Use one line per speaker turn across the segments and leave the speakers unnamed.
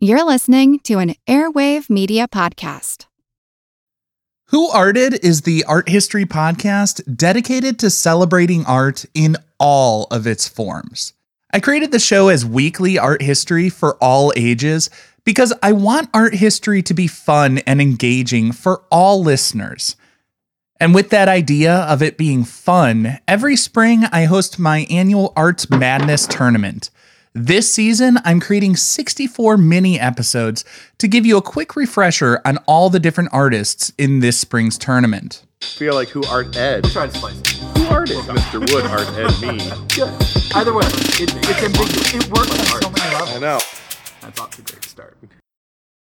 You're listening to an Airwave Media Podcast.
Who Arted is the art history podcast dedicated to celebrating art in all of its forms. I created the show as weekly art history for all ages because I want art history to be fun and engaging for all listeners. And with that idea of it being fun, every spring I host my annual Arts Madness tournament. This season, I'm creating 64 mini episodes to give you a quick refresher on all the different artists in this spring's tournament.
I feel like who art Ed.
We'll try to spice it.
Who art is Mr. Wood art Ed me.
Good. Either way, it, it's ambiguous. It works on so many levels.
I know.
That's off to a great start.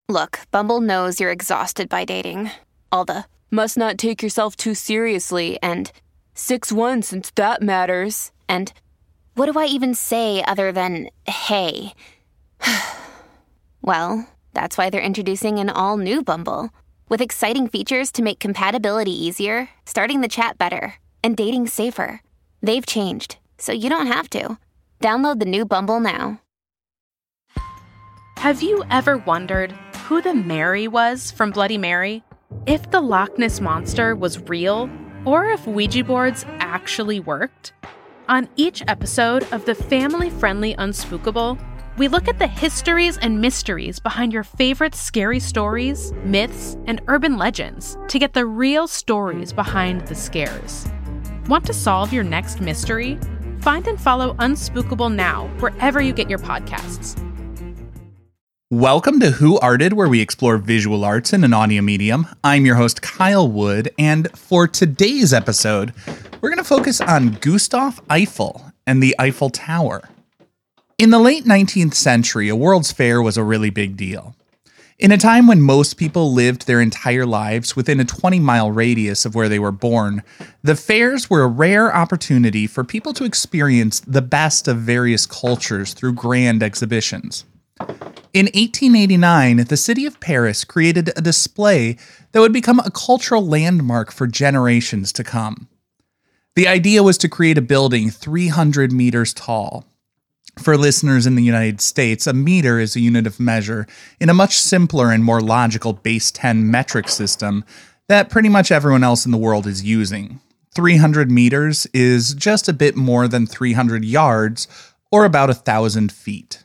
Look, Bumble knows you're exhausted by dating. All the must not take yourself too seriously and 6 1 since that matters. And what do I even say other than hey? well, that's why they're introducing an all new Bumble with exciting features to make compatibility easier, starting the chat better, and dating safer. They've changed, so you don't have to. Download the new Bumble now.
Have you ever wondered who the Mary was from Bloody Mary? If the Loch Ness Monster was real, or if Ouija boards actually worked? On each episode of the family friendly Unspookable, we look at the histories and mysteries behind your favorite scary stories, myths, and urban legends to get the real stories behind the scares. Want to solve your next mystery? Find and follow Unspookable now wherever you get your podcasts.
Welcome to Who Arted, where we explore visual arts in an audio medium. I'm your host, Kyle Wood, and for today's episode, we're going to focus on Gustave Eiffel and the Eiffel Tower. In the late 19th century, a World's Fair was a really big deal. In a time when most people lived their entire lives within a 20 mile radius of where they were born, the fairs were a rare opportunity for people to experience the best of various cultures through grand exhibitions. In 1889, the city of Paris created a display that would become a cultural landmark for generations to come. The idea was to create a building 300 meters tall. For listeners in the United States, a meter is a unit of measure in a much simpler and more logical base 10 metric system that pretty much everyone else in the world is using. 300 meters is just a bit more than 300 yards, or about a thousand feet.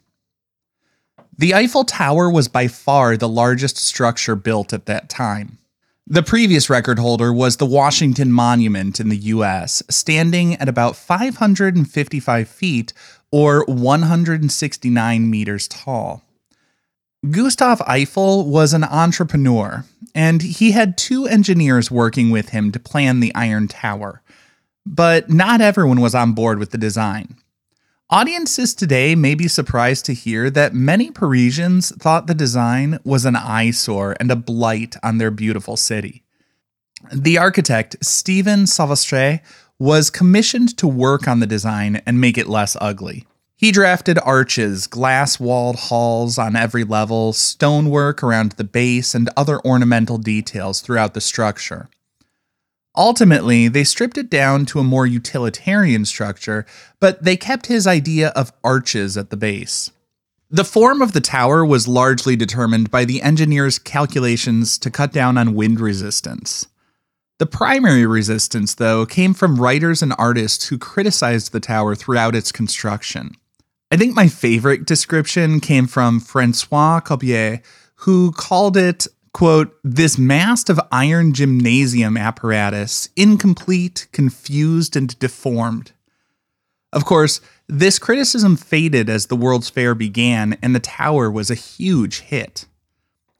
The Eiffel Tower was by far the largest structure built at that time. The previous record holder was the Washington Monument in the US, standing at about 555 feet or 169 meters tall. Gustave Eiffel was an entrepreneur, and he had two engineers working with him to plan the Iron Tower. But not everyone was on board with the design. Audiences today may be surprised to hear that many Parisians thought the design was an eyesore and a blight on their beautiful city. The architect, Stephen Sauvestre, was commissioned to work on the design and make it less ugly. He drafted arches, glass walled halls on every level, stonework around the base, and other ornamental details throughout the structure. Ultimately, they stripped it down to a more utilitarian structure, but they kept his idea of arches at the base. The form of the tower was largely determined by the engineer's calculations to cut down on wind resistance. The primary resistance, though, came from writers and artists who criticized the tower throughout its construction. I think my favorite description came from Francois Coppee, who called it quote, this mast of iron gymnasium apparatus, incomplete, confused, and deformed. Of course, this criticism faded as the World's Fair began, and the tower was a huge hit.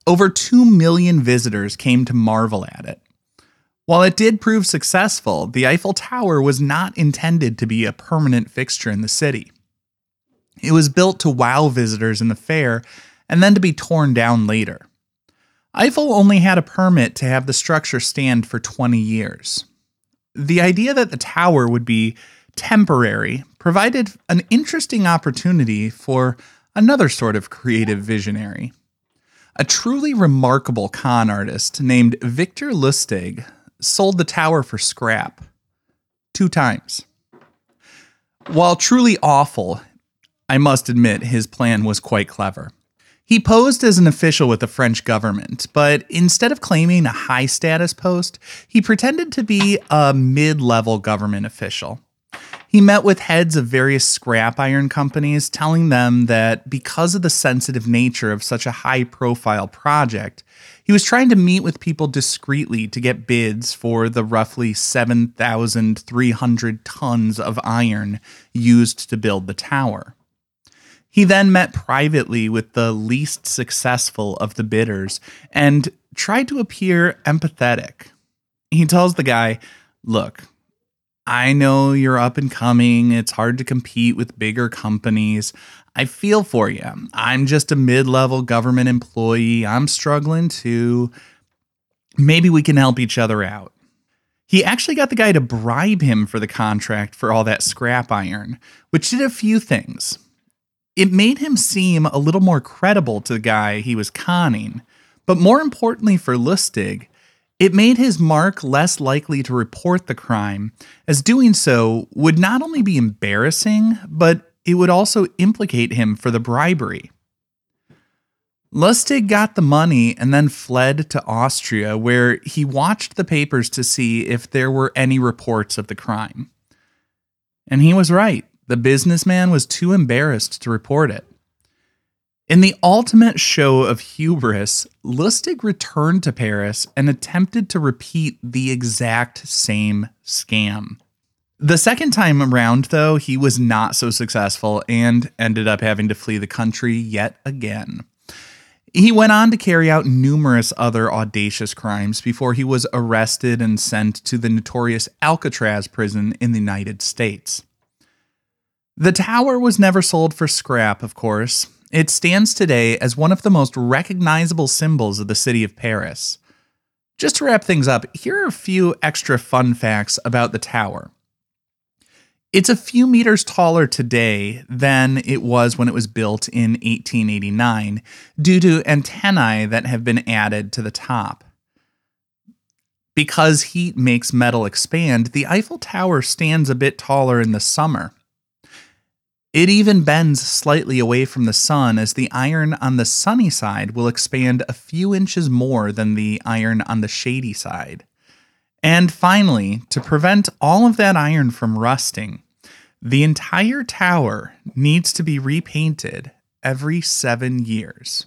Over 2 million visitors came to marvel at it. While it did prove successful, the Eiffel Tower was not intended to be a permanent fixture in the city. It was built to wow visitors in the fair and then to be torn down later. Eiffel only had a permit to have the structure stand for 20 years. The idea that the tower would be temporary provided an interesting opportunity for another sort of creative visionary. A truly remarkable con artist named Victor Lustig sold the tower for scrap two times. While truly awful, I must admit his plan was quite clever. He posed as an official with the French government, but instead of claiming a high status post, he pretended to be a mid level government official. He met with heads of various scrap iron companies, telling them that because of the sensitive nature of such a high profile project, he was trying to meet with people discreetly to get bids for the roughly 7,300 tons of iron used to build the tower. He then met privately with the least successful of the bidders and tried to appear empathetic. He tells the guy, Look, I know you're up and coming. It's hard to compete with bigger companies. I feel for you. I'm just a mid level government employee. I'm struggling too. Maybe we can help each other out. He actually got the guy to bribe him for the contract for all that scrap iron, which did a few things. It made him seem a little more credible to the guy he was conning, but more importantly for Lustig, it made his mark less likely to report the crime, as doing so would not only be embarrassing, but it would also implicate him for the bribery. Lustig got the money and then fled to Austria, where he watched the papers to see if there were any reports of the crime. And he was right. The businessman was too embarrassed to report it. In the ultimate show of hubris, Lustig returned to Paris and attempted to repeat the exact same scam. The second time around, though, he was not so successful and ended up having to flee the country yet again. He went on to carry out numerous other audacious crimes before he was arrested and sent to the notorious Alcatraz prison in the United States. The tower was never sold for scrap, of course, it stands today as one of the most recognizable symbols of the city of Paris. Just to wrap things up, here are a few extra fun facts about the tower. It's a few meters taller today than it was when it was built in 1889 due to antennae that have been added to the top. Because heat makes metal expand, the Eiffel Tower stands a bit taller in the summer. It even bends slightly away from the sun as the iron on the sunny side will expand a few inches more than the iron on the shady side. And finally, to prevent all of that iron from rusting, the entire tower needs to be repainted every seven years.